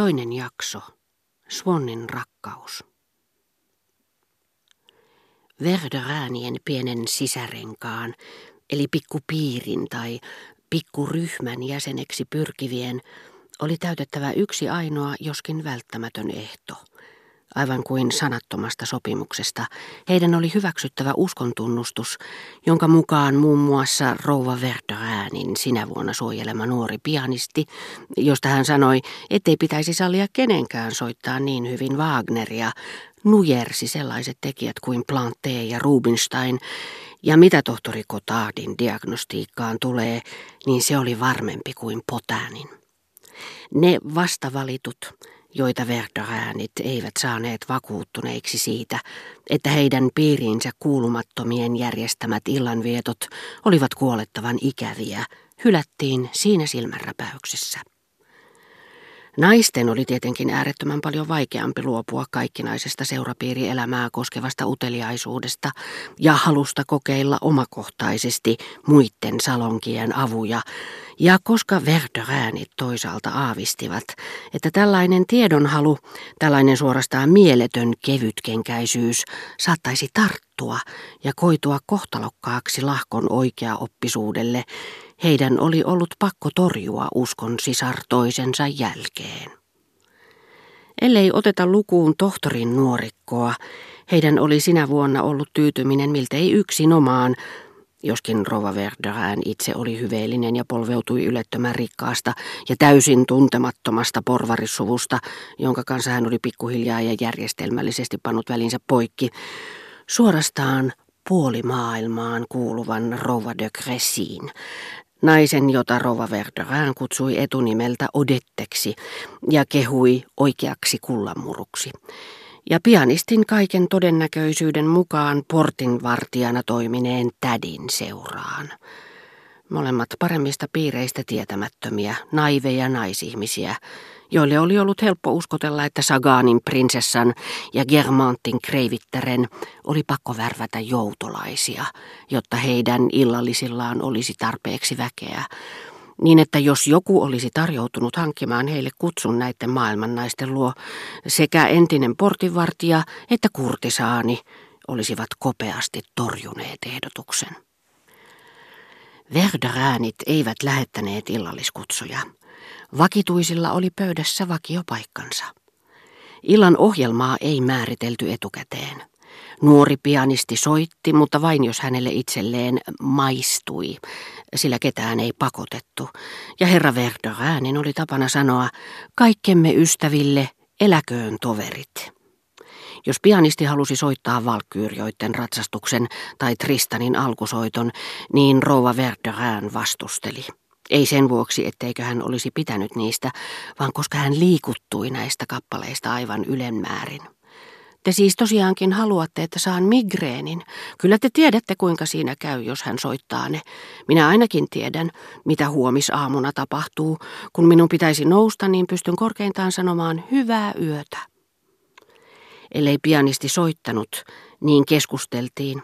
Toinen jakso. Swannin rakkaus. Verderäänien pienen sisärenkaan, eli pikkupiirin tai pikkuryhmän jäseneksi pyrkivien, oli täytettävä yksi ainoa, joskin välttämätön ehto – Aivan kuin sanattomasta sopimuksesta, heidän oli hyväksyttävä uskontunnustus, jonka mukaan muun muassa rouva Verderäänin sinä vuonna suojelema nuori pianisti, josta hän sanoi, ettei pitäisi sallia kenenkään soittaa niin hyvin Wagneria, nujersi sellaiset tekijät kuin Planté ja Rubinstein, ja mitä tohtori Kotardin diagnostiikkaan tulee, niin se oli varmempi kuin Potänin. Ne vastavalitut, joita Verdoräänit eivät saaneet vakuuttuneiksi siitä, että heidän piiriinsä kuulumattomien järjestämät illanvietot olivat kuolettavan ikäviä, hylättiin siinä silmänräpäyksessä. Naisten oli tietenkin äärettömän paljon vaikeampi luopua kaikkinaisesta seurapiirielämää koskevasta uteliaisuudesta ja halusta kokeilla omakohtaisesti muiden salonkien avuja, ja koska Verderäänit toisaalta aavistivat, että tällainen tiedonhalu, tällainen suorastaan mieletön kevytkenkäisyys saattaisi tarttua ja koitua kohtalokkaaksi lahkon oikea oppisuudelle, heidän oli ollut pakko torjua uskon sisar toisensa jälkeen. Ellei oteta lukuun tohtorin nuorikkoa, heidän oli sinä vuonna ollut tyytyminen miltei yksinomaan, joskin Rova Verderään itse oli hyveellinen ja polveutui ylettömän rikkaasta ja täysin tuntemattomasta porvarissuvusta, jonka kanssa hän oli pikkuhiljaa ja järjestelmällisesti pannut välinsä poikki, suorastaan puolimaailmaan kuuluvan Rova de Cressin, naisen, jota Rova Verderään kutsui etunimeltä Odetteksi ja kehui oikeaksi kullanmuruksi. Ja pianistin kaiken todennäköisyyden mukaan portinvartijana toimineen tädin seuraan. Molemmat paremmista piireistä tietämättömiä, naiveja naisihmisiä, joille oli ollut helppo uskotella, että Saganin prinsessan ja Germantin kreivittären oli pakko värvätä joutolaisia, jotta heidän illallisillaan olisi tarpeeksi väkeä, niin että jos joku olisi tarjoutunut hankkimaan heille kutsun näiden maailmannaisten luo, sekä entinen portinvartija että kurtisaani olisivat kopeasti torjuneet ehdotuksen. Verderäänit eivät lähettäneet illalliskutsuja. Vakituisilla oli pöydässä vakiopaikkansa. Illan ohjelmaa ei määritelty etukäteen. Nuori pianisti soitti, mutta vain jos hänelle itselleen maistui, sillä ketään ei pakotettu. Ja herra Verderäänin oli tapana sanoa, kaikkemme ystäville, eläköön toverit. Jos pianisti halusi soittaa valkkyyrioiden ratsastuksen tai Tristanin alkusoiton, niin rouva Verderään vastusteli. Ei sen vuoksi, etteikö hän olisi pitänyt niistä, vaan koska hän liikuttui näistä kappaleista aivan ylemmäärin. Te siis tosiaankin haluatte, että saan migreenin. Kyllä te tiedätte, kuinka siinä käy, jos hän soittaa ne. Minä ainakin tiedän, mitä huomisaamuna tapahtuu. Kun minun pitäisi nousta, niin pystyn korkeintaan sanomaan hyvää yötä. Ellei pianisti soittanut, niin keskusteltiin,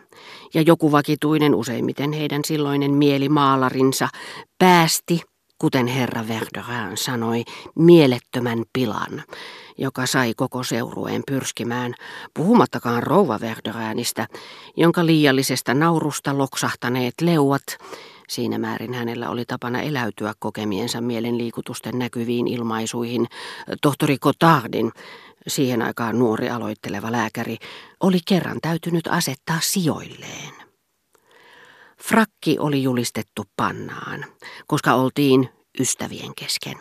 ja joku vakituinen useimmiten heidän silloinen mielimaalarinsa päästi, kuten herra Verderään sanoi, mielettömän pilan, joka sai koko seurueen pyrskimään, puhumattakaan rouva Verderäänistä, jonka liiallisesta naurusta loksahtaneet leuat, Siinä määrin hänellä oli tapana eläytyä kokemiensa mielenliikutusten näkyviin ilmaisuihin. Tohtori Cotardin, siihen aikaan nuori aloitteleva lääkäri, oli kerran täytynyt asettaa sijoilleen. Frakki oli julistettu pannaan, koska oltiin ystävien kesken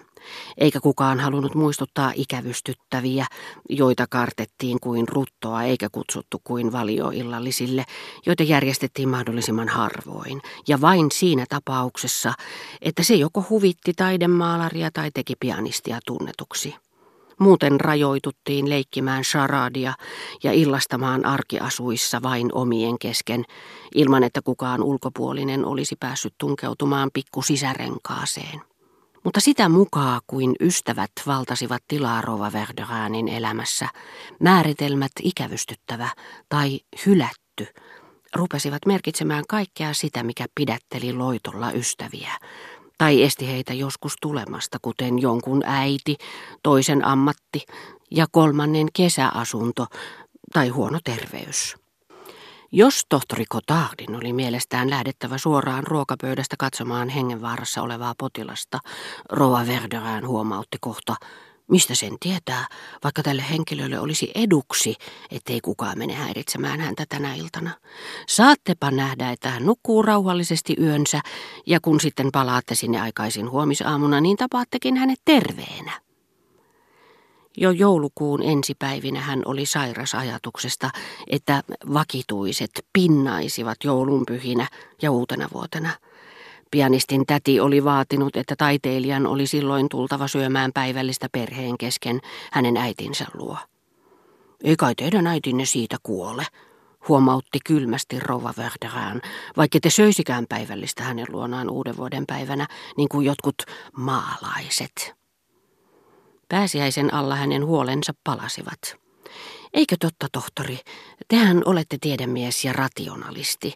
eikä kukaan halunnut muistuttaa ikävystyttäviä, joita kartettiin kuin ruttoa eikä kutsuttu kuin valioillallisille, joita järjestettiin mahdollisimman harvoin, ja vain siinä tapauksessa, että se joko huvitti taidemaalaria tai teki pianistia tunnetuksi. Muuten rajoituttiin leikkimään sharadia ja illastamaan arkiasuissa vain omien kesken, ilman että kukaan ulkopuolinen olisi päässyt tunkeutumaan pikku sisärenkaaseen. Mutta sitä mukaan kuin ystävät valtasivat tilaa Rova Verderaanin elämässä, määritelmät ikävystyttävä tai hylätty rupesivat merkitsemään kaikkea sitä, mikä pidätteli loitolla ystäviä. Tai esti heitä joskus tulemasta, kuten jonkun äiti, toisen ammatti ja kolmannen kesäasunto tai huono terveys. Jos tohtori Cotardin oli mielestään lähdettävä suoraan ruokapöydästä katsomaan hengenvaarassa olevaa potilasta, Roa Verderään huomautti kohta, mistä sen tietää, vaikka tälle henkilölle olisi eduksi, ettei kukaan mene häiritsemään häntä tänä iltana. Saattepa nähdä, että hän nukkuu rauhallisesti yönsä, ja kun sitten palaatte sinne aikaisin huomisaamuna, niin tapaattekin hänet terveenä. Jo joulukuun ensipäivinä hän oli sairas ajatuksesta, että vakituiset pinnaisivat joulunpyhinä ja uutena vuotena. Pianistin täti oli vaatinut, että taiteilijan oli silloin tultava syömään päivällistä perheen kesken hänen äitinsä luo. Ei kai teidän äitinne siitä kuole, huomautti kylmästi rouva Verderään, vaikka te söisikään päivällistä hänen luonaan uuden vuoden päivänä, niin kuin jotkut maalaiset. Pääsiäisen alla hänen huolensa palasivat. Eikö totta, tohtori? Tehän olette tiedemies ja rationalisti.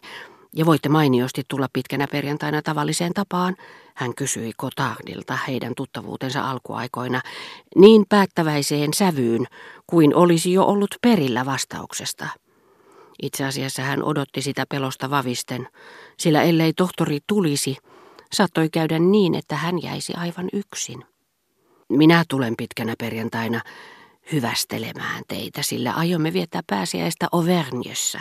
Ja voitte mainiosti tulla pitkänä perjantaina tavalliseen tapaan, hän kysyi Kotardilta heidän tuttavuutensa alkuaikoina, niin päättäväiseen sävyyn kuin olisi jo ollut perillä vastauksesta. Itse asiassa hän odotti sitä pelosta vavisten, sillä ellei tohtori tulisi, saattoi käydä niin, että hän jäisi aivan yksin. Minä tulen pitkänä perjantaina hyvästelemään teitä, sillä aiomme viettää pääsiäistä Auvergnessa.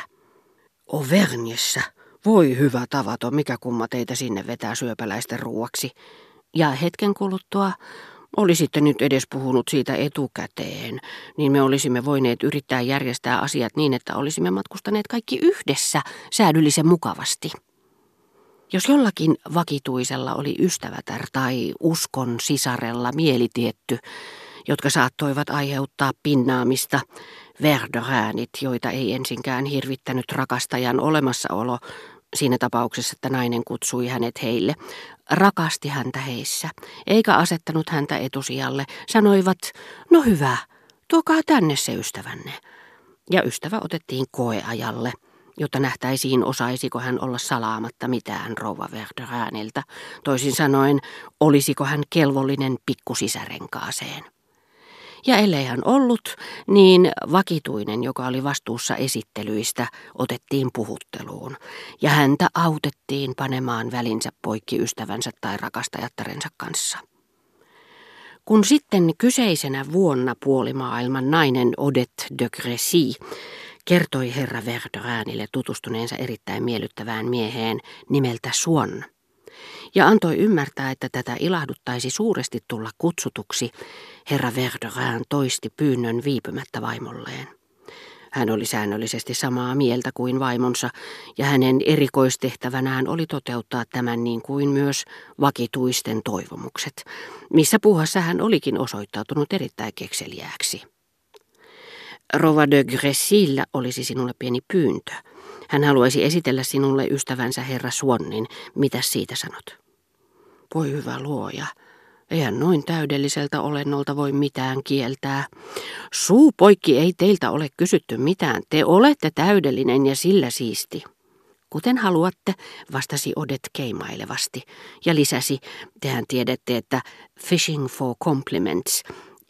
Auvergnessa? Voi hyvä tavaton, mikä kumma teitä sinne vetää syöpäläisten ruuaksi. Ja hetken kuluttua Olisitte nyt edes puhunut siitä etukäteen, niin me olisimme voineet yrittää järjestää asiat niin, että olisimme matkustaneet kaikki yhdessä säädyllisen mukavasti. Jos jollakin vakituisella oli ystävätär tai uskon sisarella mielitietty, jotka saattoivat aiheuttaa pinnaamista, verdöräänit, joita ei ensinkään hirvittänyt rakastajan olemassaolo, siinä tapauksessa, että nainen kutsui hänet heille, rakasti häntä heissä, eikä asettanut häntä etusijalle, sanoivat, no hyvä, tuokaa tänne se ystävänne. Ja ystävä otettiin koeajalle – jotta nähtäisiin osaisiko hän olla salaamatta mitään rouva Verderääniltä. Toisin sanoen, olisiko hän kelvollinen pikkusisärenkaaseen. Ja ellei hän ollut, niin vakituinen, joka oli vastuussa esittelyistä, otettiin puhutteluun, ja häntä autettiin panemaan välinsä poikki ystävänsä tai rakastajattarensa kanssa. Kun sitten kyseisenä vuonna puolimaailman nainen Odette de Gressy kertoi herra Verderäänille tutustuneensa erittäin miellyttävään mieheen nimeltä Suon, ja antoi ymmärtää, että tätä ilahduttaisi suuresti tulla kutsutuksi, herra Verderään toisti pyynnön viipymättä vaimolleen. Hän oli säännöllisesti samaa mieltä kuin vaimonsa, ja hänen erikoistehtävänään oli toteuttaa tämän niin kuin myös vakituisten toivomukset, missä puhassa hän olikin osoittautunut erittäin kekseliääksi. Rova de Gressillä olisi sinulle pieni pyyntö. Hän haluaisi esitellä sinulle ystävänsä herra Suonnin. Mitä siitä sanot? Voi hyvä luoja. Eihän noin täydelliseltä olennolta voi mitään kieltää. Suu poikki ei teiltä ole kysytty mitään. Te olette täydellinen ja sillä siisti. Kuten haluatte, vastasi Odet keimailevasti ja lisäsi, tehän tiedätte, että fishing for compliments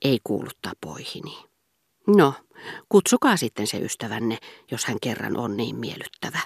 ei kuulu tapoihini. No, Kutsukaa sitten se ystävänne, jos hän kerran on niin miellyttävä.